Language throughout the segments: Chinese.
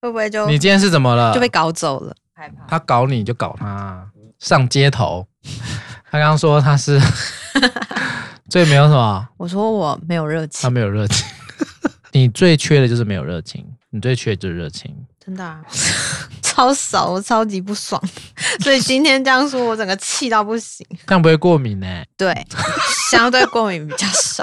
会不会就你今天是怎么了？就被搞走了？害怕他搞你就搞他，上街头。他刚刚说他是 最没有什么？我说我没有热情，他没有热情。你最缺的就是没有热情，你最缺的就是热情。真的啊，超少，我超级不爽。所以今天这样说，我整个气到不行。这样不会过敏呢？对，相对过敏比较少。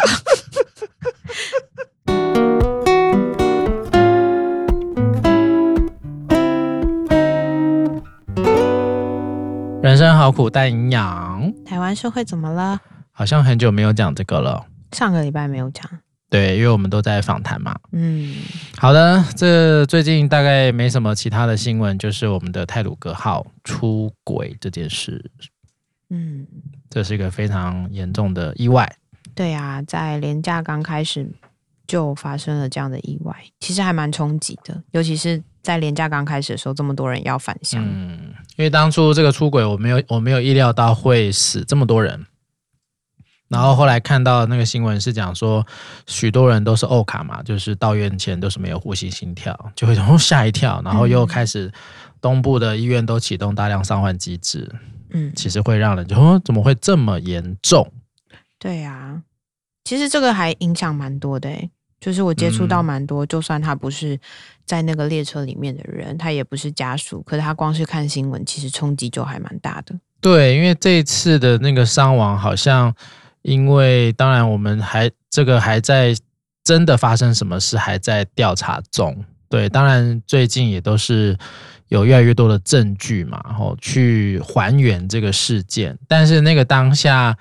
人生好苦，但营养。台湾社会怎么了？好像很久没有讲这个了。上个礼拜没有讲。对，因为我们都在访谈嘛。嗯，好的，这最近大概没什么其他的新闻，就是我们的泰鲁格号出轨这件事。嗯，这是一个非常严重的意外。对啊，在廉价刚开始就发生了这样的意外，其实还蛮冲击的，尤其是在廉价刚开始的时候，这么多人要返乡。嗯，因为当初这个出轨，我没有我没有意料到会死这么多人。然后后来看到那个新闻是讲说，许多人都是欧卡嘛，就是到院前都是没有呼吸心跳，就会吓一跳，然后又开始东部的医院都启动大量伤患机制，嗯，其实会让人就说怎么会这么严重？对呀，其实这个还影响蛮多的，就是我接触到蛮多，就算他不是在那个列车里面的人，他也不是家属，可是他光是看新闻，其实冲击就还蛮大的。对，因为这一次的那个伤亡好像。因为当然，我们还这个还在真的发生什么事还在调查中。对，当然最近也都是有越来越多的证据嘛，然后去还原这个事件。但是那个当下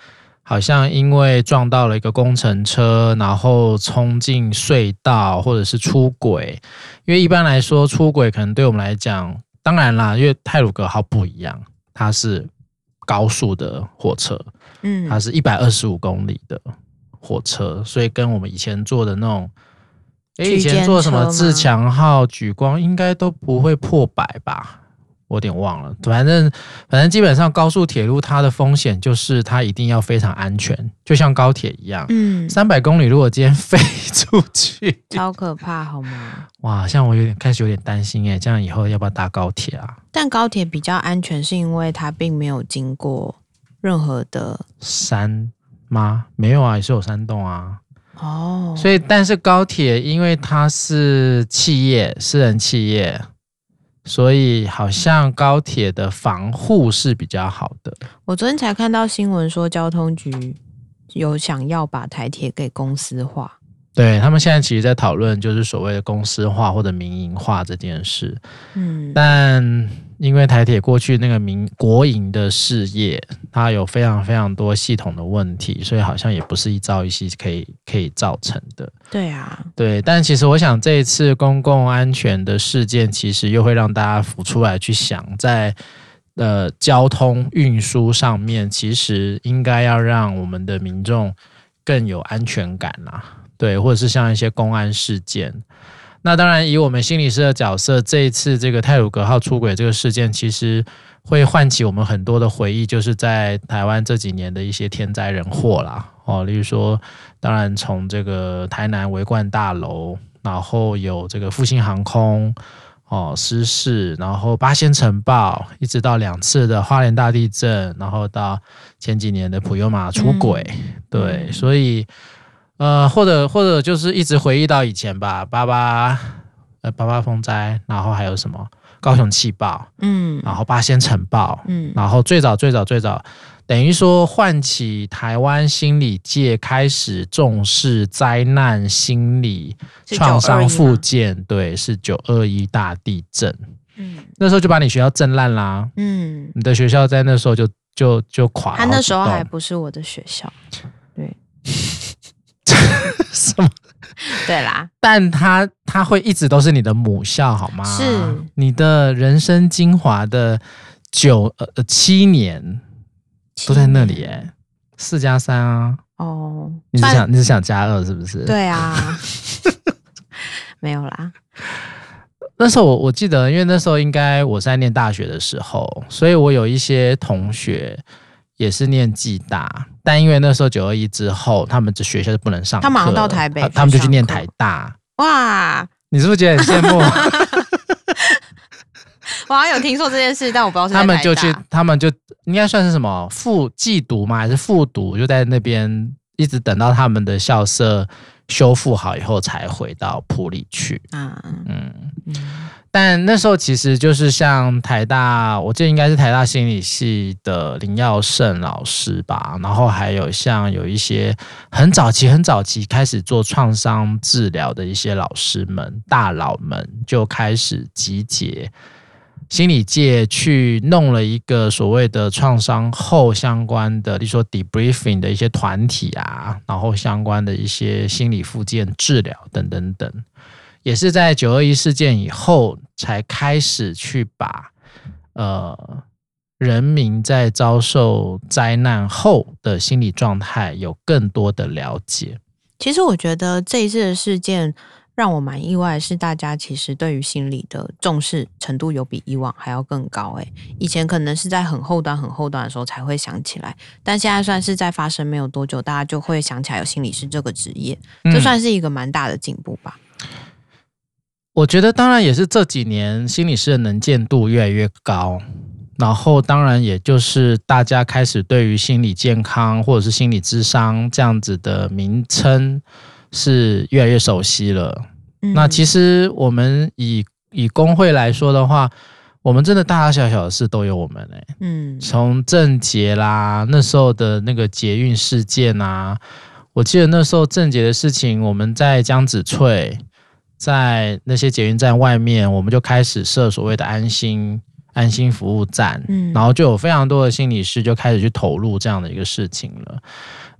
好像因为撞到了一个工程车，然后冲进隧道或者是出轨。因为一般来说出轨可能对我们来讲，当然啦，因为泰鲁格号不一样，它是高速的火车。嗯，它是一百二十五公里的火车，所以跟我们以前坐的那种，诶，以前坐什么自强号、莒光，应该都不会破百吧？我有点忘了。反正反正基本上高速铁路它的风险就是它一定要非常安全，就像高铁一样。嗯，三百公里如果今天飞出去，超可怕，好吗？哇，像我有点开始有点担心诶，这样以后要不要搭高铁啊？但高铁比较安全，是因为它并没有经过。任何的山吗？没有啊，也是有山洞啊。哦，oh. 所以但是高铁因为它是企业，私人企业，所以好像高铁的防护是比较好的。我昨天才看到新闻说，交通局有想要把台铁给公司化。对，他们现在其实在讨论，就是所谓的公司化或者民营化这件事。嗯，但。因为台铁过去那个民国营的事业，它有非常非常多系统的问题，所以好像也不是一朝一夕可以可以造成的。对啊，对，但其实我想这一次公共安全的事件，其实又会让大家浮出来去想，在呃交通运输上面，其实应该要让我们的民众更有安全感啦。对，或者是像一些公安事件。那当然，以我们心理师的角色，这一次这个泰鲁格号出轨这个事件，其实会唤起我们很多的回忆，就是在台湾这几年的一些天灾人祸啦。哦，例如说，当然从这个台南维冠大楼，然后有这个复兴航空哦失事，然后八仙城爆，一直到两次的花莲大地震，然后到前几年的普悠玛出轨，嗯、对，所以。呃，或者或者就是一直回忆到以前吧，八八呃八八风灾，然后还有什么高雄气爆，嗯，然后八仙城爆，嗯，然后最早最早最早，等于说唤起台湾心理界开始重视灾难心理创伤复健，对，是九二一大地震，嗯，那时候就把你学校震烂啦，嗯，你的学校在那时候就就就垮了，他那时候还不是我的学校，对。什么？对啦，但他他会一直都是你的母校，好吗？是你的人生精华的九呃七年都在那里哎，四加三啊。哦，你是想你是想加二是不是？对啊，没有啦。那时候我我记得，因为那时候应该我在念大学的时候，所以我有一些同学。也是念暨大，但因为那时候九二一之后，他们这学校就不能上课，他马上到台北，他们就去念台大。哇，你是不是觉得很羡慕？我好像有听说这件事，但我不知道是他们就去，他们就应该算是什么复寄读吗？还是复读？就在那边一直等到他们的校舍修复好以后，才回到埔里去。啊，嗯。嗯但那时候其实就是像台大，我记得应该是台大心理系的林耀胜老师吧，然后还有像有一些很早期、很早期开始做创伤治疗的一些老师们、大佬们，就开始集结心理界去弄了一个所谓的创伤后相关的，例如说 debriefing 的一些团体啊，然后相关的一些心理附件治疗等等等。也是在九二一事件以后，才开始去把呃人民在遭受灾难后的心理状态有更多的了解。其实我觉得这一次的事件让我蛮意外，是大家其实对于心理的重视程度有比以往还要更高。诶，以前可能是在很后端、很后端的时候才会想起来，但现在算是在发生没有多久，大家就会想起来有心理师这个职业，这算是一个蛮大的进步吧。嗯我觉得当然也是这几年心理师的能见度越来越高，然后当然也就是大家开始对于心理健康或者是心理智商这样子的名称是越来越熟悉了。嗯、那其实我们以以工会来说的话，我们真的大大小小的事都有我们哎、欸，嗯，从郑捷啦那时候的那个捷运事件啊，我记得那时候郑捷的事情，我们在江子翠。在那些捷运站外面，我们就开始设所谓的安心安心服务站，嗯，然后就有非常多的心理师就开始去投入这样的一个事情了。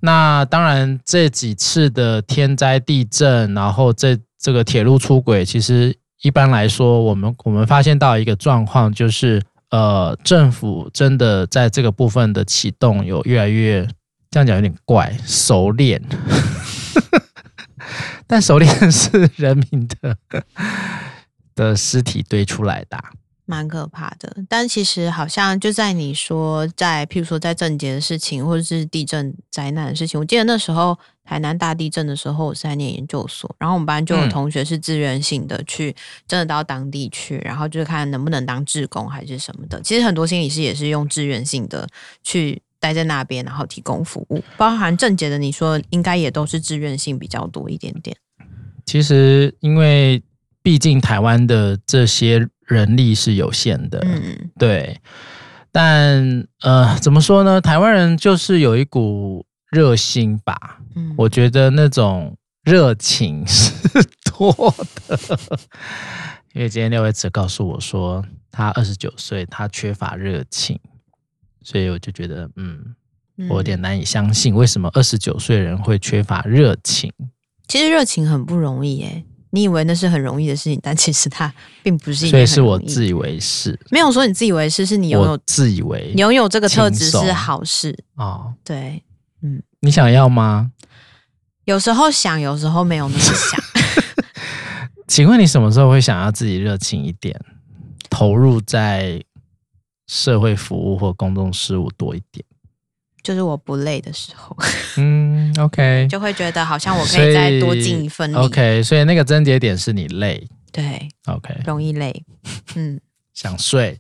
那当然，这几次的天灾地震，然后这这个铁路出轨，其实一般来说，我们我们发现到一个状况，就是呃，政府真的在这个部分的启动有越来越这样讲有点怪熟练。但手链是人民的 的尸体堆出来的，蛮可怕的。但其实好像就在你说在，譬如说在郑捷的事情，或者是地震灾难的事情，我记得那时候台南大地震的时候，我是在念研究所，然后我们班就有同学是自愿性的去，真的到当地去，然后就是看能不能当志工还是什么的。其实很多心理师也是用自愿性的去。待在那边，然后提供服务，包含郑捷的，你说应该也都是志愿性比较多一点点。其实，因为毕竟台湾的这些人力是有限的，嗯，对。但呃，怎么说呢？台湾人就是有一股热心吧。嗯，我觉得那种热情是多的。因为今天六位子告诉我说，他二十九岁，他缺乏热情。所以我就觉得，嗯，我有点难以相信，为什么二十九岁人会缺乏热情？其实热情很不容易诶，你以为那是很容易的事情，但其实它并不是。所以是我自以为是，没有说你自以为是，是你拥有自以为你拥有这个特质是好事哦。对，嗯，你想要吗？有时候想，有时候没有那么想。请问你什么时候会想要自己热情一点，投入在？社会服务或公众事务多一点，就是我不累的时候，嗯，OK，就会觉得好像我可以再多尽一份力，OK，所以那个症结点是你累，对，OK，容易累，嗯，想睡，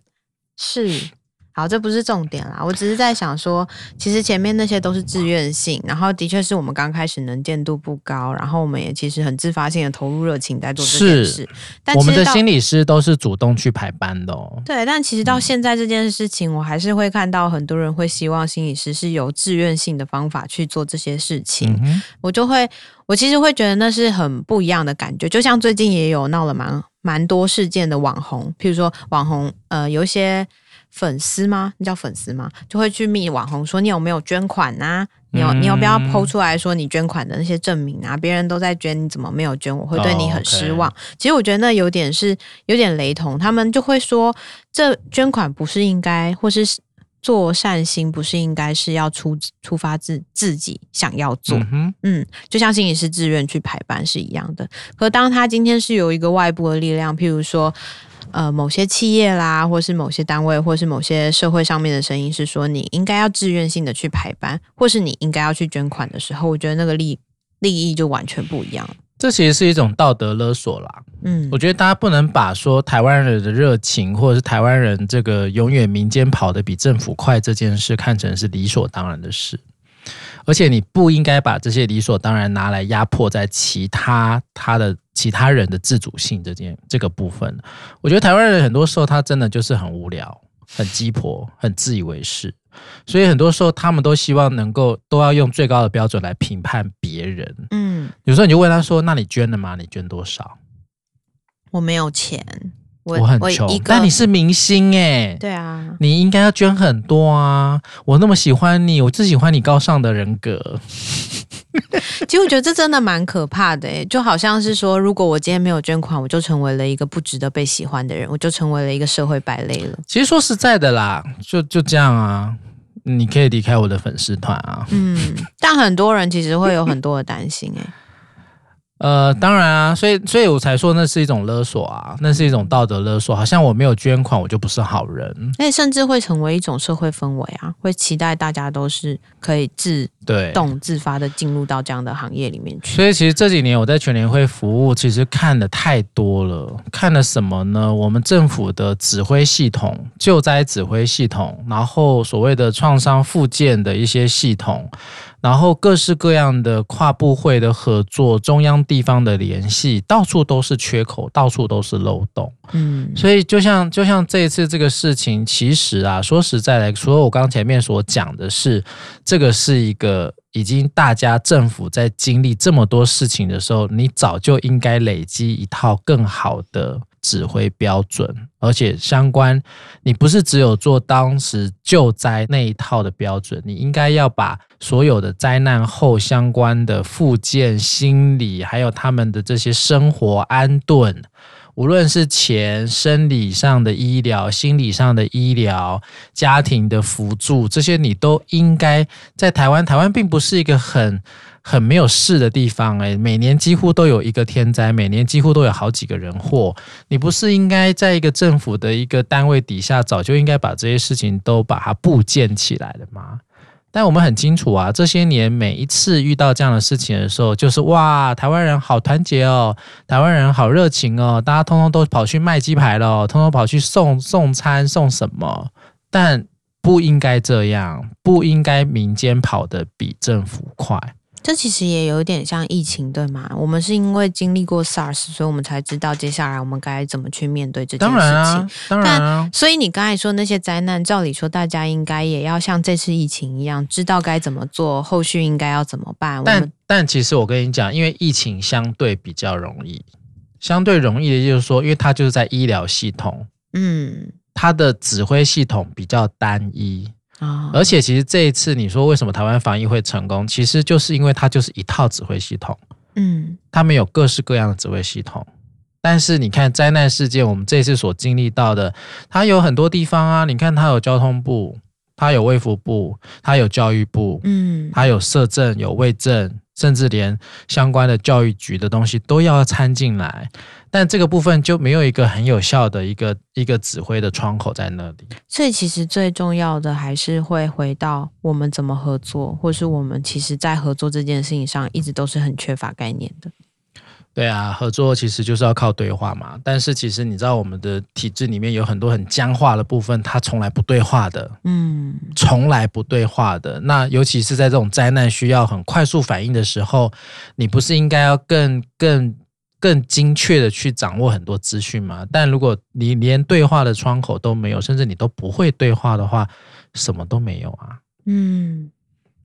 是。好，这不是重点啦。我只是在想说，其实前面那些都是自愿性，然后的确是我们刚开始能见度不高，然后我们也其实很自发性的投入热情在做这件事。但我们的心理师都是主动去排班的哦。对，但其实到现在这件事情，嗯，我还是会看到很多人会希望心理师是有自愿性的方法去做这些事情。嗯，我就会，我其实会觉得那是很不一样的感觉。就像最近也有闹了蛮蛮多事件的网红，譬如说网红，呃，有一些。粉丝吗？你叫粉丝吗？就会去密网红说，你有没有捐款啊？你有你有不要 PO 出来说你捐款的那些证明啊？别人都在捐，你怎么没有捐？我会对你很失望。Oh. 其实我觉得那有点是有点雷同，他们就会说，这捐款不是应该，或是做善心不是应该是要出出发自自己想要做。嗯，嗯，就像心理师自愿去排班是一样的。可当他今天是有一个外部的力量，譬如说。呃，某些企业啦，或是某些单位，或是某些社会上面的声音是说，你应该要自愿性的去排班，或是你应该要去捐款的时候，我觉得那个利利益就完全不一样。这其实是一种道德勒索啦。嗯，我觉得大家不能把说台湾人的热情，或者是台湾人这个永远民间跑得比政府快这件事，看成是理所当然的事。而且你不应该把这些理所当然拿来压迫在其他他的其他人的自主性这件这个部分。我觉得台湾人很多时候他真的就是很无聊、很鸡婆、很自以为是，所以很多时候他们都希望能够都要用最高的标准来评判别人。嗯，有时候你就问他说：“那你捐了吗？你捐多少？”我没有钱。我，我很穷，但你是明星哎，对啊，你应该要捐很多啊！我那么喜欢你，我最喜欢你高尚的人格。其实我觉得这真的蛮可怕的诶，就好像是说，如果我今天没有捐款，我就成为了一个不值得被喜欢的人，我就成为了一个社会败类了。其实说实在的啦，就就这样啊，你可以离开我的粉丝团啊。嗯，但很多人其实会有很多的担心哎。呃，当然啊，所以，所以我才说那是一种勒索啊，那是一种道德勒索，好像我没有捐款，我就不是好人，那甚至会成为一种社会氛围啊，会期待大家都是可以自动自发的进入到这样的行业里面去。所以，其实这几年我在全联会服务，其实看的太多了，看了什么呢？我们政府的指挥系统、救灾指挥系统，然后所谓的创伤复健的一些系统。然后各式各样的跨部会的合作，中央地方的联系，到处都是缺口，到处都是漏洞。嗯，所以就像就像这一次这个事情，其实啊，说实在的，除了我刚前面所讲的是，这个是一个已经大家政府在经历这么多事情的时候，你早就应该累积一套更好的。指挥标准，而且相关，你不是只有做当时救灾那一套的标准，你应该要把所有的灾难后相关的复健、心理，还有他们的这些生活安顿，无论是钱、生理上的医疗、心理上的医疗、家庭的辅助，这些你都应该在台湾。台湾并不是一个很。很没有事的地方哎，每年几乎都有一个天灾，每年几乎都有好几个人祸。你不是应该在一个政府的一个单位底下，早就应该把这些事情都把它布建起来了吗？但我们很清楚啊，这些年每一次遇到这样的事情的时候，就是哇，台湾人好团结哦，台湾人好热情哦，大家通通都跑去卖鸡排了，通通跑去送送餐送什么？但不应该这样，不应该民间跑得比政府快。这其实也有点像疫情，对吗？我们是因为经历过 SARS，所以我们才知道接下来我们该怎么去面对这件事情。当然啊，当然啊。所以你刚才说那些灾难，照理说大家应该也要像这次疫情一样，知道该怎么做，后续应该要怎么办。但但其实我跟你讲，因为疫情相对比较容易，相对容易的就是说，因为它就是在医疗系统，嗯，它的指挥系统比较单一。而且其实这一次你说为什么台湾防疫会成功，其实就是因为它就是一套指挥系统，嗯，他们有各式各样的指挥系统。但是你看灾难事件，我们这次所经历到的，它有很多地方啊，你看它有交通部，它有卫福部，它有教育部，嗯，它有社政，有卫政。甚至连相关的教育局的东西都要掺进来，但这个部分就没有一个很有效的一个一个指挥的窗口在那里。所以其实最重要的还是会回到我们怎么合作，或是我们其实在合作这件事情上一直都是很缺乏概念的。对啊，合作其实就是要靠对话嘛。但是其实你知道，我们的体制里面有很多很僵化的部分，它从来不对话的。嗯，从来不对话的。那尤其是在这种灾难需要很快速反应的时候，你不是应该要更更更精确的去掌握很多资讯吗？但如果你连对话的窗口都没有，甚至你都不会对话的话，什么都没有啊。嗯，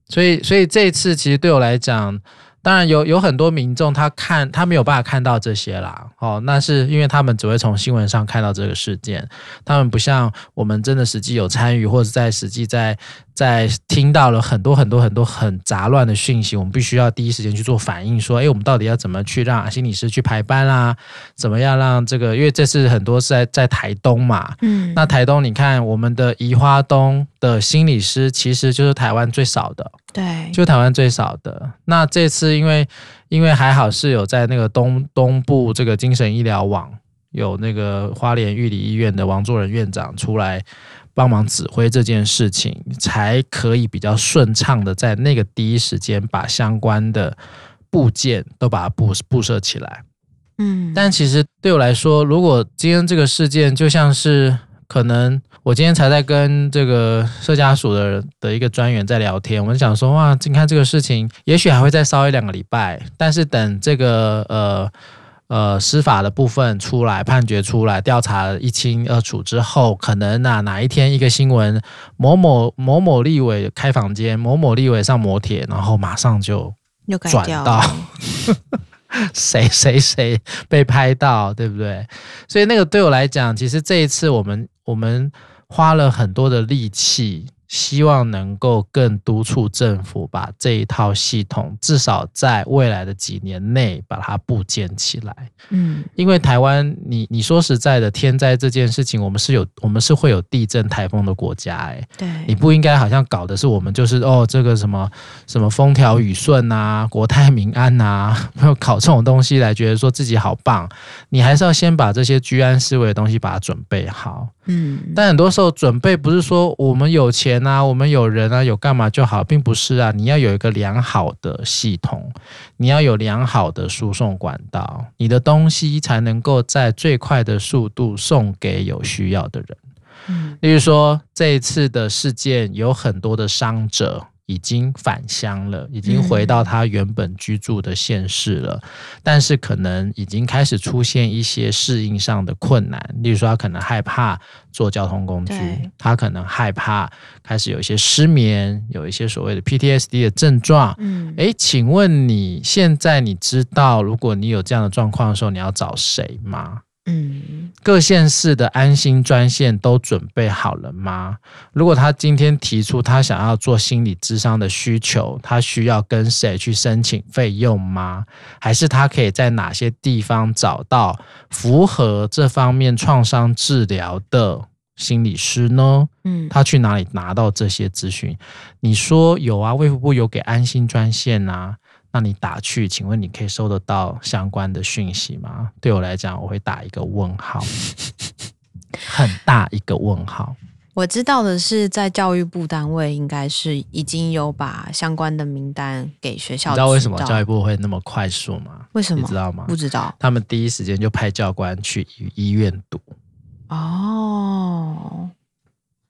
所以所以这一次其实对我来讲。当然有有很多民众，他看他没有办法看到这些啦，哦，那是因为他们只会从新闻上看到这个事件，他们不像我们真的实际有参与，或者在实际在。在听到了很多很多很多很杂乱的讯息，我们必须要第一时间去做反应，说，哎，我们到底要怎么去让心理师去排班啦？怎么样让这个？因为这次很多是在在台东嘛，嗯，那台东你看，我们的宜花东的心理师其实就是台湾最少的，对，就台湾最少的。那这次因为因为还好是有在那个东东部这个精神医疗网有那个花莲玉里医院的王作仁院长出来。帮忙指挥这件事情，才可以比较顺畅的在那个第一时间把相关的部件都把它布布设起来。嗯，但其实对我来说，如果今天这个事件就像是可能我今天才在跟这个社家属的的一个专员在聊天，我们想说哇，你看这个事情，也许还会再烧一两个礼拜，但是等这个呃呃司法的部分出来，判决出来，调查一清二楚之后，可能哪哪一天一个新闻，某某某某立委开房间，某某立委上摩铁，然后马上就转到。谁谁谁被拍到，对不对？所以那个对我来讲，其实这一次我们我们花了很多的力气。希望能够更督促政府把这一套系统，至少在未来的几年内把它部建起来。嗯，因为台湾，你你说实在的，天灾这件事情，我们是有，我们是会有地震、台风的国家，哎，对，你不应该好像搞的是我们就是哦，这个什么什么风调雨顺啊，国泰民安呐，没有搞这种东西来觉得说自己好棒，你还是要先把这些居安思危的东西把它准备好。嗯，但很多时候准备不是说我们有钱啊，我们有人啊，有干嘛就好，并不是啊。你要有一个良好的系统，你要有良好的输送管道，你的东西才能够在最快的速度送给有需要的人。嗯，例如说这一次的事件有很多的伤者。已经返乡了，已经回到他原本居住的县市了，嗯，但是可能已经开始出现一些适应上的困难，例如说他可能害怕坐交通工具，他可能害怕开始有一些失眠，有一些所谓的 PTSD 的症状。嗯，诶，请问你现在你知道，如果你有这样的状况的时候，你要找谁吗？嗯，各县市的安心专线都准备好了吗？如果他今天提出他想要做心理咨商的需求，他需要跟谁去申请费用吗？还是他可以在哪些地方找到符合这方面创伤治疗的心理师呢？嗯，他去哪里拿到这些资讯？你说有啊，卫福部有给安心专线啊。那你打去，请问你可以收得到相关的讯息吗？对我来讲，我会打一个问号，很大一个问号。我知道的是，在教育部单位应该是已经有把相关的名单给学校。你知道为什么教育部会那么快速吗？为什么？你知道吗？不知道。他们第一时间就派教官去医院读。哦，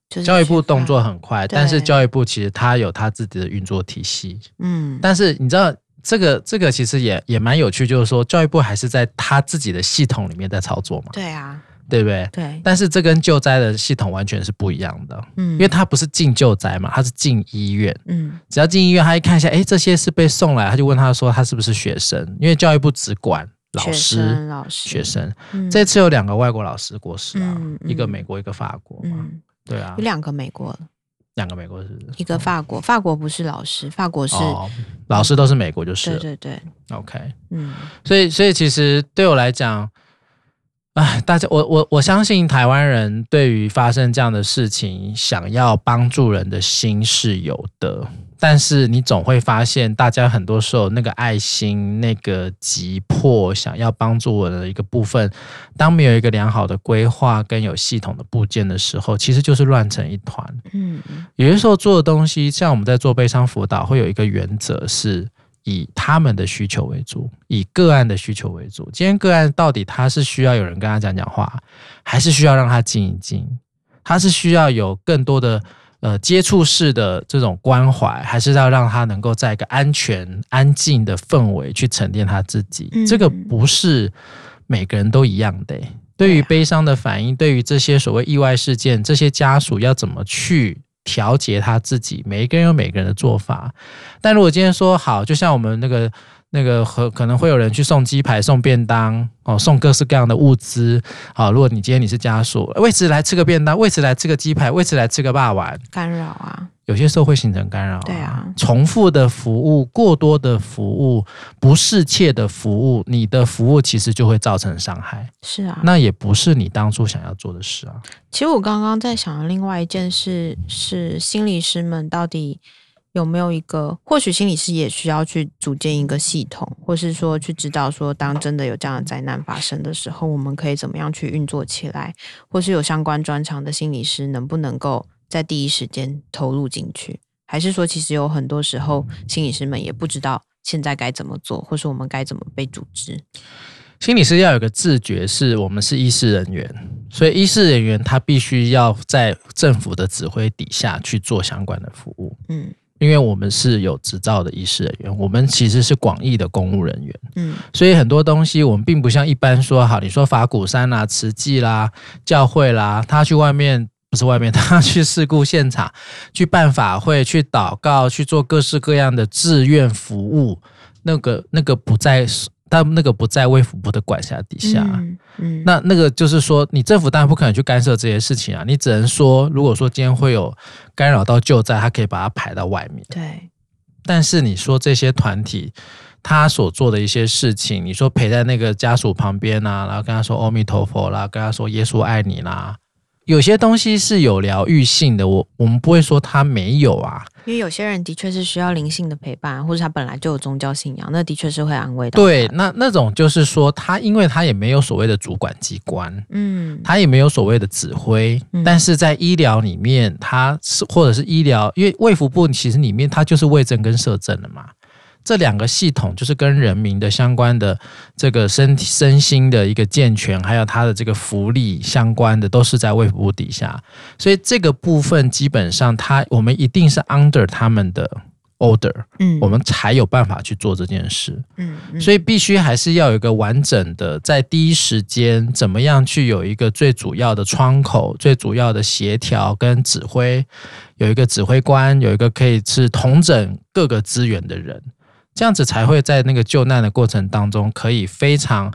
就是教育部动作很快，但是教育部其实他有他自己的运作体系。嗯，但是你知道。这个这个其实也也蛮有趣，就是说教育部还是在他自己的系统里面在操作嘛。对啊，对不对？对。但是这跟救灾的系统完全是不一样的，嗯，因为他不是进救灾嘛，他是进医院，嗯，只要进医院，他一看一下，哎，这些是被送来，他就问他说他是不是学生，因为教育部只管老师、学生、老师、学生。嗯，这次有两个外国老师过世啊，嗯，一个美国，一个法国嘛，嗯，对啊，有两个美国。两个美国是。一个法国，法国不是老师，法国是、哦、老师都是美国就是。对对对，OK，嗯，所以所以其实对我来讲，哎，大家我我我相信台湾人对于发生这样的事情，想要帮助人的心是有的。但是你总会发现，大家很多时候那个爱心、那个急迫想要帮助我的一个部分，当没有一个良好的规划跟有系统的部件的时候，其实就是乱成一团。嗯，有些时候做的东西，像我们在做悲伤辅导，会有一个原则，是以他们的需求为主，以个案的需求为主。今天个案到底他是需要有人跟他讲讲话，还是需要让他静一静？他是需要有更多的。呃，接触式的这种关怀，还是要让他能够在一个安全、安静的氛围去沉淀他自己。嗯。这个不是每个人都一样的。对于悲伤的反应，对于这些所谓意外事件，这些家属要怎么去调节他自己？每一个人有每个人的做法。但如果今天说好，就像我们那个。那个和可能会有人去送鸡排、送便当哦，送各式各样的物资。好，如果你今天你是家属，为此来吃个便当，为此来吃个鸡排，为此来吃个霸王，干扰啊，有些时候会形成干扰啊。对啊，重复的服务、过多的服务、不适切的服务，你的服务其实就会造成伤害。是啊，那也不是你当初想要做的事啊。其实我刚刚在想的另外一件事是，心理师们到底。有没有一个？或许心理师也需要去组建一个系统，或是说去知道说，当真的有这样的灾难发生的时候，我们可以怎么样去运作起来？或是有相关专长的心理师能不能够在第一时间投入进去？还是说，其实有很多时候心理师们也不知道现在该怎么做，或是我们该怎么被组织。心理师要有个自觉，是我们是医师人员，所以医师人员他必须要在政府的指挥底下去做相关的服务。嗯，因为我们是有执照的医师人员，我们其实是广义的公务人员。嗯，所以很多东西我们并不像一般说，好，你说法鼓山啦、慈济啦、教会啦，他去外面不是外面，他去事故现场去办法会、去祷告、去做各式各样的志愿服务，那个那个不在。但那个不在卫福部的管辖底下，嗯，嗯，那那个就是说，你政府当然不可能去干涉这些事情啊，你只能说，如果说今天会有干扰到救灾，他可以把它排到外面。对，但是你说这些团体他所做的一些事情，你说陪在那个家属旁边啊，然后跟他说阿弥陀佛啦，跟他说耶稣爱你啦。有些东西是有疗愈性的，我我们不会说它没有啊，因为有些人的确是需要灵性的陪伴，或者他本来就有宗教信仰，那的确是会安慰到。对，那那种就是说，他因为他也没有所谓的主管机关，嗯，他也没有所谓的指挥，嗯，但是在医疗里面，他是或者是医疗，因为卫福部其实里面它就是卫政跟社政的嘛。这两个系统就是跟人民的相关的这个身体身心的一个健全，还有他的这个福利相关的，都是在卫福部底下。所以这个部分基本上，他我们一定是 under 他们的 order，嗯，我们才有办法去做这件事，嗯，所以必须还是要有一个完整的，在第一时间怎么样去有一个最主要的窗口，最主要的协调跟指挥，有一个指挥官，有一个可以是统整各个资源的人。这样子才会在那个救难的过程当中，可以非常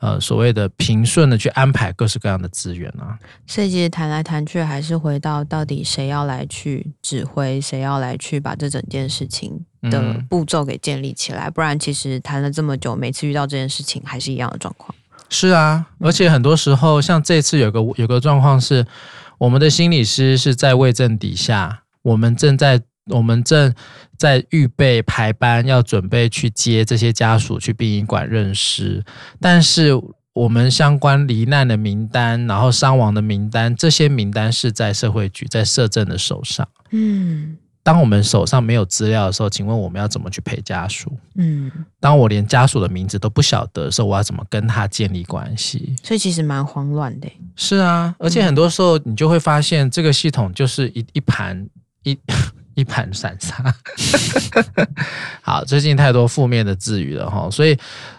呃所谓的平顺的去安排各式各样的资源啊。所以其实谈来谈去，还是回到到底谁要来去指挥，谁要来去把这整件事情的步骤给建立起来。嗯、不然，其实谈了这么久，每次遇到这件事情还是一样的状况。是啊，而且很多时候，像这次有个有个状况是，我们的心理师是在位政底下，我们正在。我们正在预备排班，要准备去接这些家属去殡仪馆认尸，但是我们相关罹难的名单，然后伤亡的名单，这些名单是在社会局、在社政的手上。嗯，当我们手上没有资料的时候，请问我们要怎么去陪家属？嗯，当我连家属的名字都不晓得的时候，我要怎么跟他建立关系？所以其实蛮慌乱的。是啊，而且很多时候你就会发现，这个系统就是一一盘一。一盘散沙。好，最近太多负面的字语了哈，所以，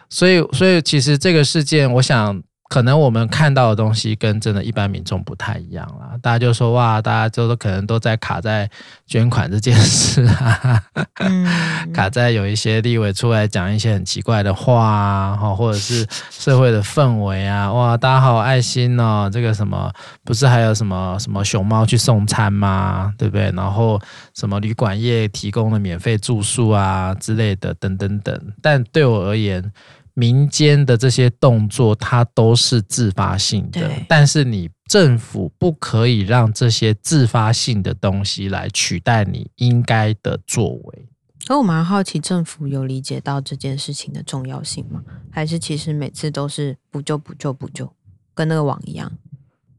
所以，所以，其实这个事件，我想。可能我们看到的东西跟真的一般民众不太一样啦。大家就说哇，大家就都可能都在卡在捐款这件事啊，嗯、卡在有一些立委出来讲一些很奇怪的话啊，或者是社会的氛围啊，哇，大家好爱心哦，这个什么不是还有什么什么熊猫去送餐吗？对不对？然后什么旅馆业提供的免费住宿啊之类的，等等等。但对我而言，民间的这些动作，它都是自发性的，但是你政府不可以让这些自发性的东西来取代你应该的作为。可我蛮好奇，政府有理解到这件事情的重要性吗？还是其实每次都是补救、补救、补救，跟那个网一样？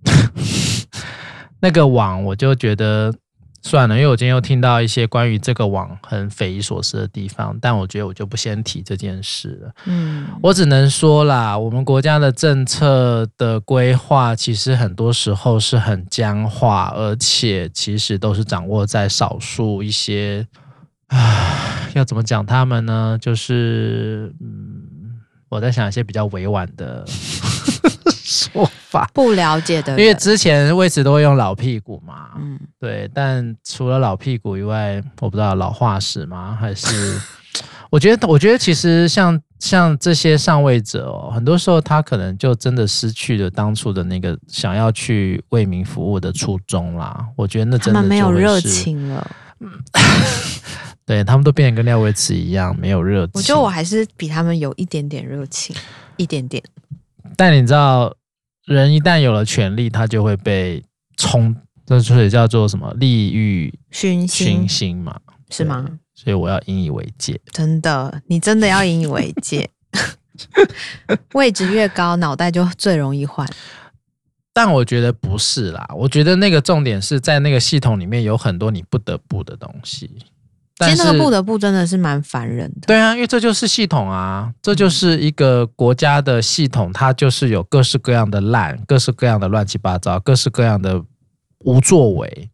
那个网，我就觉得。算了，因为我今天又听到一些关于这个网很匪夷所思的地方，但我觉得我就不先提这件事了。嗯，我只能说啦，我们国家的政策的规划其实很多时候是很僵化，而且其实都是掌握在少数一些啊，要怎么讲他们呢？就是嗯，我在想一些比较委婉的。不了解的，因为之前位置都会用老屁股嘛，嗯，对。但除了老屁股以外，我不知道老化石吗？还是 我觉得，我觉得其实像像这些上位者哦，很多时候他可能就真的失去了当初的那个想要去为民服务的初衷啦。我觉得那真的没有热情了，对，他们都变得跟廖维慈一样没有热情。我觉得我还是比他们有一点点热情，一点点。但你知道，人一旦有了权力，他就会被冲，这所以叫做什么？利欲熏熏心嘛，是吗？所以我要引以为戒。真的，你真的要引以为戒。位置越高，脑袋就最容易换。但我觉得不是啦，我觉得那个重点是在那个系统里面有很多你不得不的东西。但是那个不得不真的是蛮烦人的。对啊，因为这就是系统啊，这就是一个国家的系统，它就是有各式各样的烂，各式各样的乱七八糟，各式各样的无作为。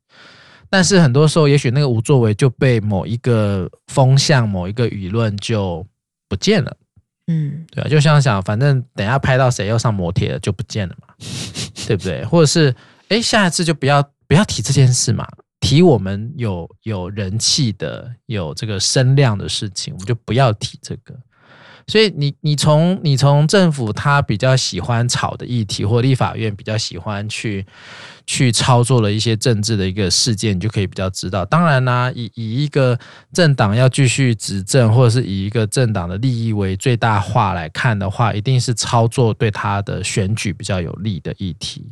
但是很多时候，也许那个无作为就被某一个风向、某一个舆论就不见了。嗯，对啊，就像想，反正等一下拍到谁又上摩铁了，就不见了嘛，对不对？或者是，哎，下一次就不要不要提这件事嘛，提我们有有人气的、有这个声量的事情，我们就不要提这个。所以你你从你从政府他比较喜欢炒的议题，或立法院比较喜欢去去操作的一些政治的一个事件，你就可以比较知道。当然啦、以以一个政党要继续执政，或者是以一个政党的利益为最大化来看的话，一定是操作对他的选举比较有利的议题。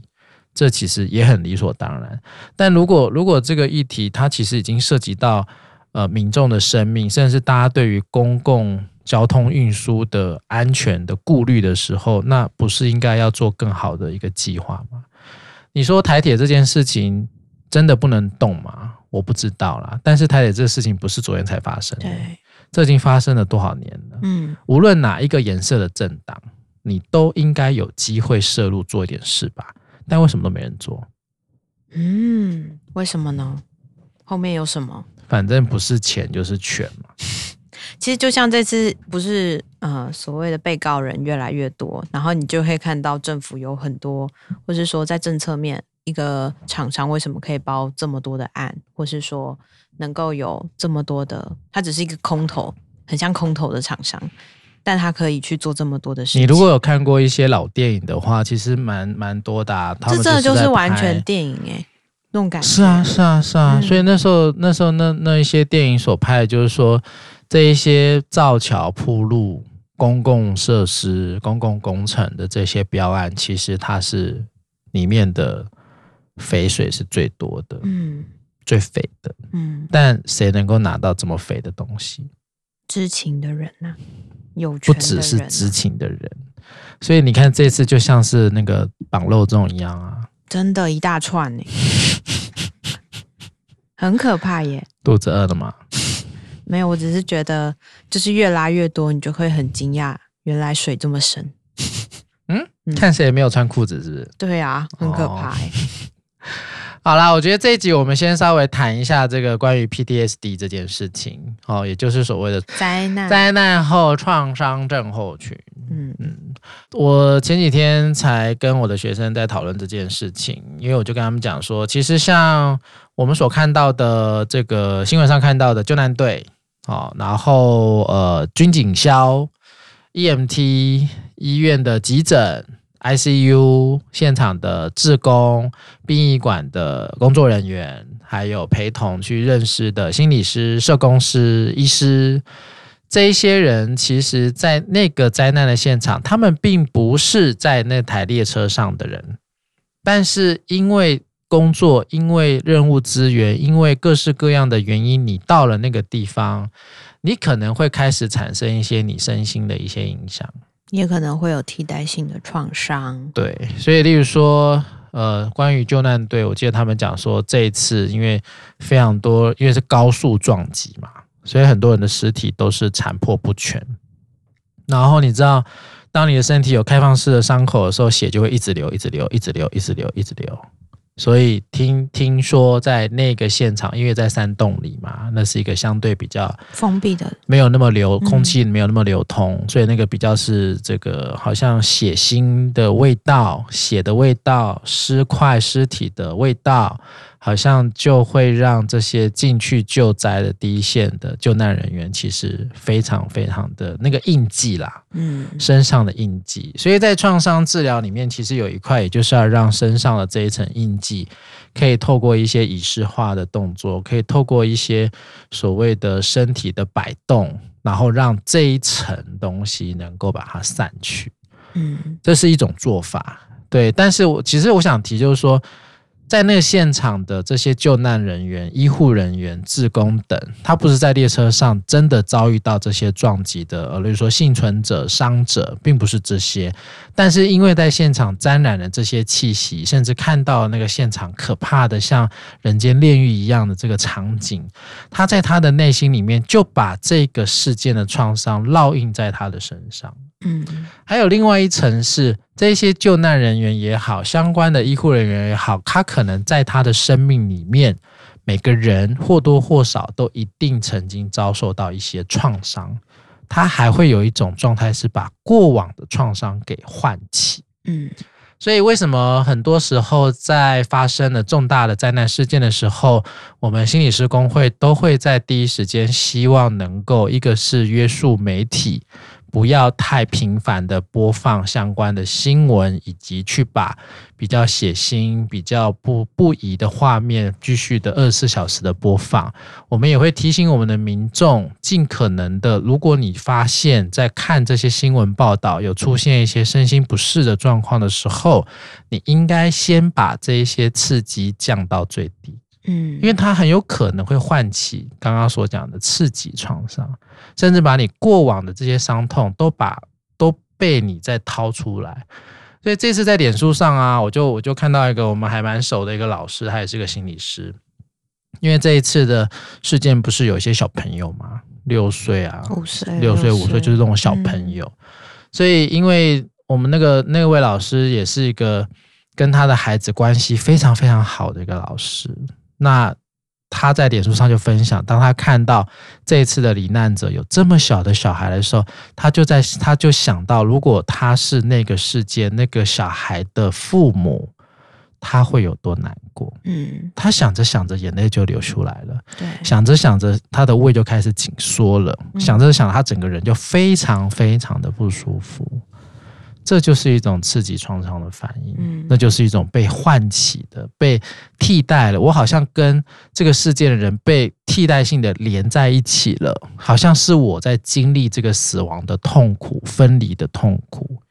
这其实也很理所当然。但如果如果这个议题它其实已经涉及到呃民众的生命，甚至是大家对于公共交通运输的安全的顾虑的时候，那不是应该要做更好的一个计划吗？你说台铁这件事情真的不能动吗？我不知道啦。但是台铁这个事情不是昨天才发生的，对，这已经发生了多少年了？嗯，无论哪一个颜色的政党，你都应该有机会涉入做一点事吧？但为什么都没人做？嗯，为什么呢？后面有什么？反正不是钱就是权嘛。其实就像这次，不是呃所谓的被告人越来越多，然后你就会看到政府有很多，或是说在政策面，一个厂商为什么可以包这么多的案，或是说能够有这么多的，它只是一个空头，很像空头的厂商，但他可以去做这么多的事情。你如果有看过一些老电影的话，其实蛮蛮多的啊。他们这真的就是完全电影哎、欸，那种感觉。是啊，是啊，是啊。嗯、所以那时候，那时候那那一些电影所拍的，就是说。这一些造桥铺路、公共设施、公共工程的这些标案，其实它是里面的肥水是最多的，嗯，最肥的，嗯。但谁能够拿到这么肥的东西？知情的人呐、啊，不只是知情的人。所以你看，这次就像是那个绑肉粽一样啊，真的，一大串呢，很可怕耶。肚子饿了吗？没有，我只是觉得，就是越拉越多，你就会很惊讶，原来水这么深。嗯，看谁也没有穿裤子，是不是？对啊，很可怕欸。哦、好啦，我觉得这一集我们先稍微谈一下这个关于 PTSD 这件事情，哦，也就是所谓的灾难灾难后创伤症候群。嗯嗯，我前几天才跟我的学生在讨论这件事情，因为我就跟他们讲说，其实像我们所看到的这个新闻上看到的救难队。哦，然后呃，军警消、EMT、医院的急诊、ICU 现场的志工、殡仪馆的工作人员，还有陪同去认识的心理师、社工师、医师，这一些人，其实在那个灾难的现场，他们并不是在那台列车上的人，但是因为工作，因为任务资源，因为各式各样的原因，你到了那个地方，你可能会开始产生一些你身心的一些影响，也可能会有替代性的创伤。对，所以例如说，呃，关于救难队，我记得他们讲说，这一次因为非常多，因为是高速撞击嘛，所以很多人的尸体都是残破不全。然后你知道，当你的身体有开放式的伤口的时候，血就会一直流，一直流，一直流，一直流，一直流。所以听听说在那个现场，因为在山洞里嘛，那是一个相对比较封闭的，没有那么流，空气没有那么流通，所以那个比较是这个好像血腥的味道、血的味道、尸块、尸体的味道。好像就会让这些进去救灾的第一线的救难人员，其实非常非常的那个印记啦，嗯，身上的印记。所以在创伤治疗里面，其实有一块，也就是要让身上的这一层印记，可以透过一些仪式化的动作，可以透过一些所谓的身体的摆动，然后让这一层东西能够把它散去。嗯，这是一种做法，对。但是我其实我想提就是说。在那个现场的这些救难人员、医护人员、志工等，他不是在列车上真的遭遇到这些撞击的，而，例如说幸存者、伤者，并不是这些。但是因为在现场沾染了这些气息，甚至看到那个现场可怕的像人间炼狱一样的这个场景，他在他的内心里面就把这个事件的创伤烙印在他的身上。嗯，还有另外一层是，这些救难人员也好，相关的医护人员也好，他可能在他的生命里面，每个人或多或少都一定曾经遭受到一些创伤，他还会有一种状态是把过往的创伤给唤起。嗯，所以为什么很多时候在发生了重大的灾难事件的时候，我们心理师工会都会在第一时间希望能够，一个是约束媒体。不要太频繁的播放相关的新闻，以及去把比较血腥、比较不不宜的画面继续的二十四小时的播放。我们也会提醒我们的民众，尽可能的，如果你发现，在看这些新闻报道有出现一些身心不适的状况的时候，你应该先把这一些刺激降到最低。嗯，因为它很有可能会唤起刚刚所讲的刺激创伤，甚至把你过往的这些伤痛都把都被你再掏出来。所以这次在脸书上啊，我就我就看到一个我们还蛮熟的一个老师，他也是个心理师。因为这一次的事件不是有一些小朋友吗？六岁啊，五岁，六岁五岁就是这种小朋友。嗯、所以因为我们那个那位老师也是一个跟他的孩子关系非常非常好的一个老师。那他在脸书上就分享，当他看到这一次的罹难者有这么小的小孩的时候，他就在他就想到，如果他是那个世界那个小孩的父母，他会有多难过。嗯，他想着想着，眼泪就流出来了。对，想着想着，他的胃就开始紧缩了。想着想着，他整个人就非常非常的不舒服。这就是一种刺激创伤的反应，嗯，那就是一种被唤起的、被替代了。我好像跟这个世界的人被替代性的连在一起了，好像是我在经历这个死亡的痛苦、分离的痛苦。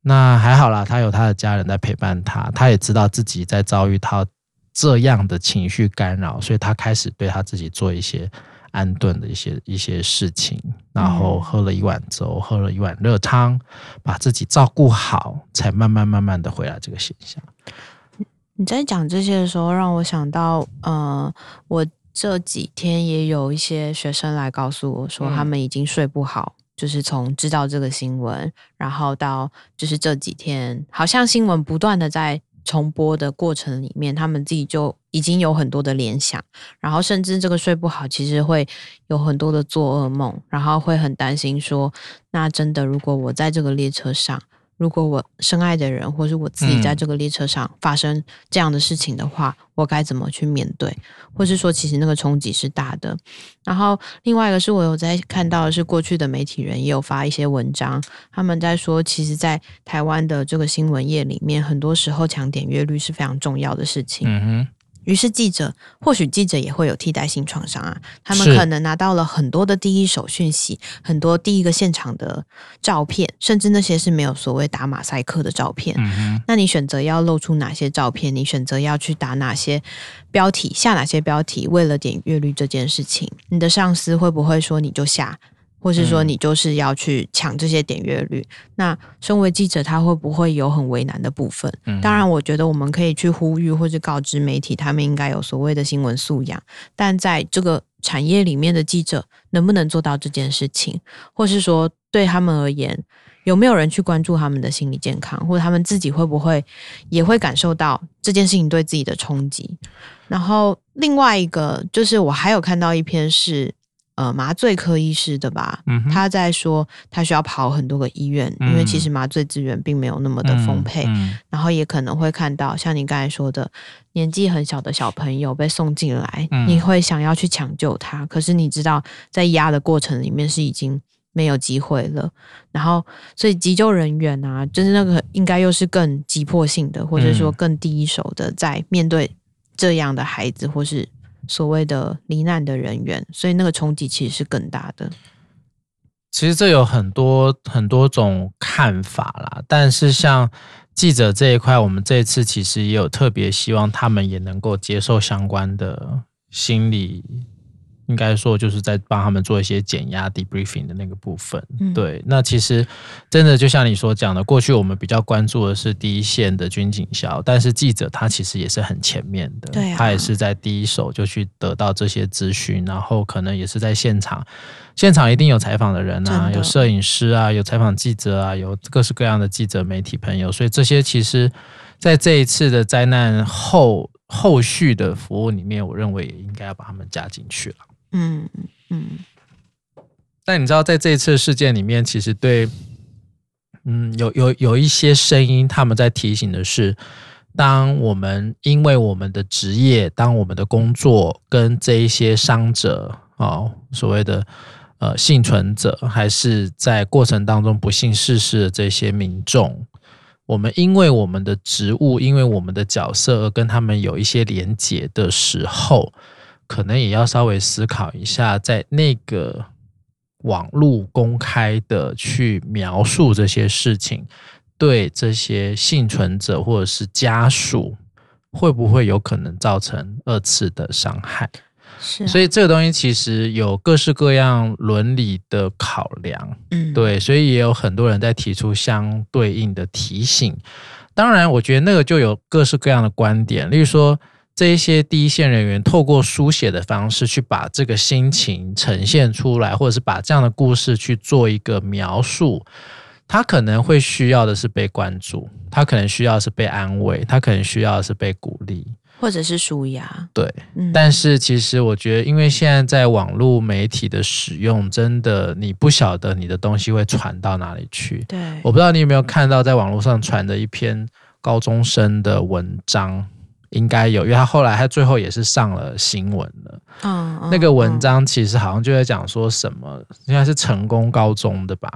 那还好啦，他有他的家人在陪伴他，他也知道自己在遭遇他这样的情绪干扰，所以他开始对他自己做一些。安顿的一些一些事情，然后喝了一碗粥，喝了一碗热汤，把自己照顾好，才慢慢慢慢的回来这个现象。你在讲这些的时候，让我想到，呃，我这几天也有一些学生来告诉我说，他们已经睡不好，嗯、就是从知道这个新闻，然后到就是这几天，好像新闻不断的在。重播的过程里面，他们自己就已经有很多的联想，然后甚至这个睡不好，其实会有很多的做噩梦，然后会很担心说，那真的如果我在这个列车上。如果我深爱的人，或是我自己在这个列车上发生这样的事情的话，嗯、我该怎么去面对？或是说，其实那个冲击是大的。然后，另外一个是我有在看到的是，过去的媒体人也有发一些文章，他们在说，其实，在台湾的这个新闻业里面，很多时候抢点阅率是非常重要的事情。嗯哼。于是记者，或许记者也会有替代性创伤啊。他们可能拿到了很多的第一手讯息，很多第一个现场的照片，甚至那些是没有所谓打马赛克的照片。嗯。那你选择要露出哪些照片？你选择要去打哪些标题？下哪些标题？为了点阅率这件事情，你的上司会不会说你就下？或是说你就是要去抢这些点阅率，嗯、那身为记者，他会不会有很为难的部分？嗯、当然，我觉得我们可以去呼吁或者告知媒体，他们应该有所谓的新闻素养。但在这个产业里面的记者，能不能做到这件事情？或是说，对他们而言，有没有人去关注他们的心理健康？或者他们自己会不会也会感受到这件事情对自己的冲击？然后另外一个就是，我还有看到一篇是。呃，麻醉科医师的吧，嗯、他在说他需要跑很多个医院，嗯、因为其实麻醉资源并没有那么的丰沛，然后也可能会看到像你刚才说的，年纪很小的小朋友被送进来，嗯、你会想要去抢救他，可是你知道在压的过程里面是已经没有机会了，然后所以急救人员啊，就是那个应该又是更急迫性的，或者说更第一手的，在面对这样的孩子或是。所谓的罹难的人员，所以那个冲击其实是更大的。其实这有很多很多种看法啦，但是像记者这一块，我们这次其实也有特别希望他们也能够接受相关的心理。应该说，就是在帮他们做一些减压 debriefing 的那个部分。嗯、对，那其实真的就像你所讲的，过去我们比较关注的是第一线的军警校，但是记者他其实也是很前面的，对、啊，他也是在第一手就去得到这些资讯，然后可能也是在现场，现场一定有采访的人啊，有摄影师啊，有采访记者啊，有各式各样的记者媒体朋友，所以这些其实，在这一次的灾难后后续的服务里面，我认为也应该要把他们加进去了。嗯嗯，但你知道，在这一次事件里面，其实对，嗯，有有有一些声音，他们在提醒的是，当我们因为我们的职业，当我们的工作跟这一些伤者哦，所谓的呃幸存者，还是在过程当中不幸逝世的这些民众，我们因为我们的职务，因为我们的角色而跟他们有一些连结的时候。可能也要稍微思考一下，在那个网络公开的去描述这些事情，对这些幸存者或者是家属，会不会有可能造成二次的伤害？是啊，所以这个东西其实有各式各样伦理的考量，嗯，对，所以也有很多人在提出相对应的提醒。当然，我觉得那个就有各式各样的观点，例如说。这一些第一线人员透过书写的方式去把这个心情呈现出来，或者是把这样的故事去做一个描述，他可能会需要的是被关注，他可能需要的是被安慰，他可能需要的是被鼓励，或者是舒压。对，嗯，但是其实我觉得，因为现在在网络媒体的使用，真的你不晓得你的东西会传到哪里去。对，我不知道你有没有看到在网络上传的一篇高中生的文章。应该有，因为他后来他最后也是上了新闻了。嗯，那个文章其实好像就在讲说什么，应该是成功高中的吧。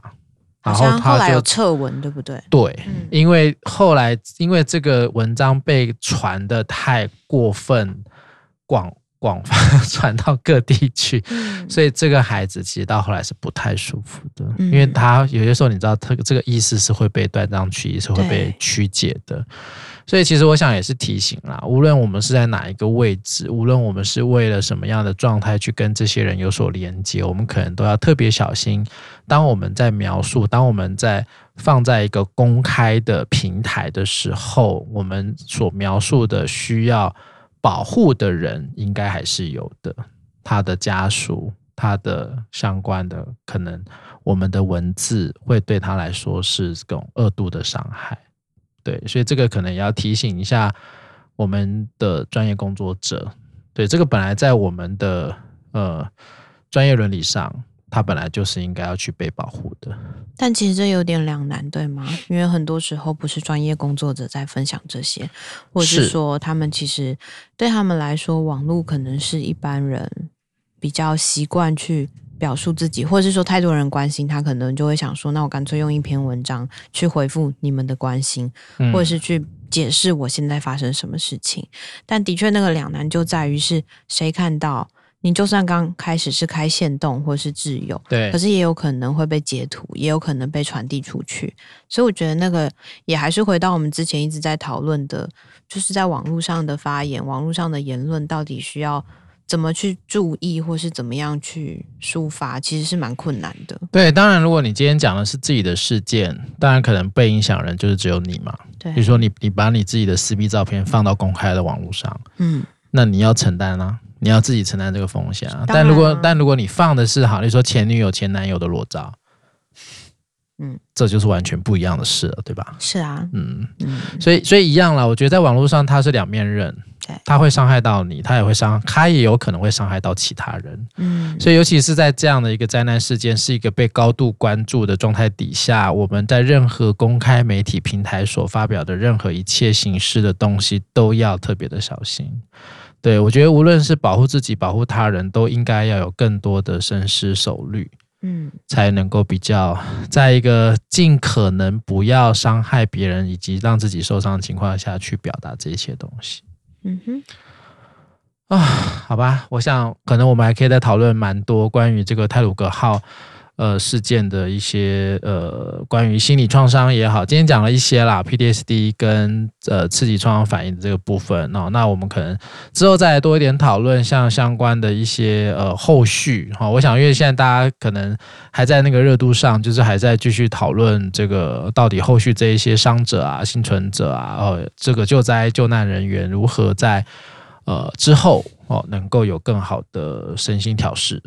然后他后来有撤文，对不对？对，因为后来因为这个文章被传的太过分广 广泛传到各地去，所以这个孩子其实到后来是不太舒服的，因为他有些时候你知道，他这个意思是会被断章取义，是会被曲解的。所以，其实我想也是提醒啦，无论我们是在哪一个位置，无论我们是为了什么样的状态去跟这些人有所连接，我们可能都要特别小心。当我们在描述，当我们在放在一个公开的平台的时候，我们所描述的需要保护的人，应该还是有的。他的家属，他的相关的，可能我们的文字会对他来说是这种二度的伤害。对，所以这个可能也要提醒一下我们的专业工作者。对，这个本来在我们的呃专业伦理上，他本来就是应该要去被保护的。但其实这有点两难，对吗？因为很多时候不是专业工作者在分享这些，或者是说他们其实对他们来说，网络可能是一般人比较习惯去。表述自己，或者是说太多人关心他，可能就会想说，那我干脆用一篇文章去回复你们的关心，嗯、或者是去解释我现在发生什么事情。但的确，那个两难就在于是谁看到你，就算刚开始是开线动或是自由，对，可是也有可能会被截图，也有可能被传递出去。所以我觉得那个也还是回到我们之前一直在讨论的，就是在网络上的发言，网络上的言论到底需要。怎么去注意，或是怎么样去抒发，其实是蛮困难的。对，当然，如果你今天讲的是自己的事件，当然可能被影响人就是只有你嘛。对，比如说你你把你自己的私密照片放到公开的网络上，嗯，那你要承担啊，你要自己承担这个风险啊。但如果但如果你放的是好，你说前女友、前男友的裸照。嗯，这就是完全不一样的事了，对吧？是啊，嗯嗯，所以所以一样啦。我觉得在网络上，它是两面刃，对，它会伤害到你，他也会伤，他也有可能会伤害到其他人。嗯，所以尤其是在这样的一个灾难事件，是一个被高度关注的状态底下，我们在任何公开媒体平台所发表的任何一切形式的东西，都要特别的小心。对，我觉得无论是保护自己、保护他人，都应该要有更多的深思熟虑。嗯，才能够比较，在一个尽可能不要伤害别人以及让自己受伤的情况下去表达这些东西。嗯哼，啊，好吧，我想可能我们还可以再讨论蛮多关于这个泰鲁格号，呃事件的一些呃关于心理创伤也好，今天讲了一些啦，PTSD 跟呃刺激创伤反应的这个部分哦，那我们可能之后再多一点讨论，像相关的一些呃后续哈、哦，我想因为现在大家可能还在那个热度上，就是还在继续讨论这个到底后续这一些伤者啊、幸存者啊，呃，这个救灾救难人员如何在呃之后哦能够有更好的身心调试。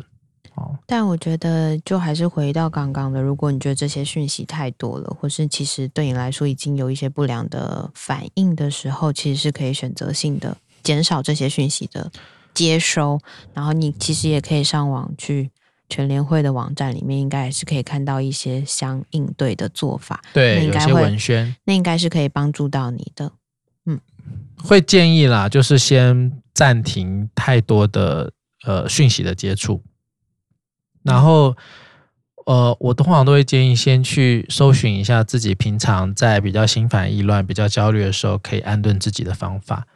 适。但我觉得，就还是回到刚刚的，如果你觉得这些讯息太多了，或是其实对你来说已经有一些不良的反应的时候，其实是可以选择性的减少这些讯息的接收。然后你其实也可以上网去全联会的网站里面，应该也是可以看到一些相应对的做法。对，那应该会那应该是可以帮助到你的。嗯，会建议啦，就是先暂停太多的呃讯息的接触。然后，呃，我通常都会建议先去搜寻一下自己平常在比较心烦意乱、比较焦虑的时候，可以安顿自己的方法。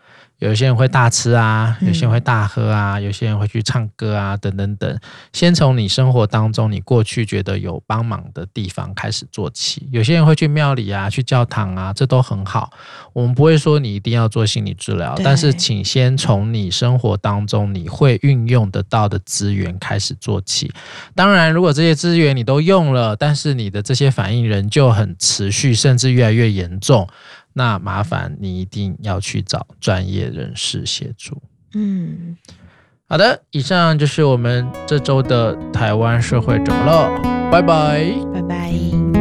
有些人会大吃啊，有些人会大喝啊，有些人会去唱歌啊，等等等。先从你生活当中你过去觉得有帮忙的地方开始做起。有些人会去庙里啊，去教堂啊，这都很好。我们不会说你一定要做心理治疗，但是请先从你生活当中你会运用得到的资源开始做起。当然，如果这些资源你都用了，但是你的这些反应仍旧很持续，甚至越来越严重。那麻烦你一定要去找专业人士协助。嗯，好的，以上就是我们这周的台湾社会怎么了？拜拜，拜拜。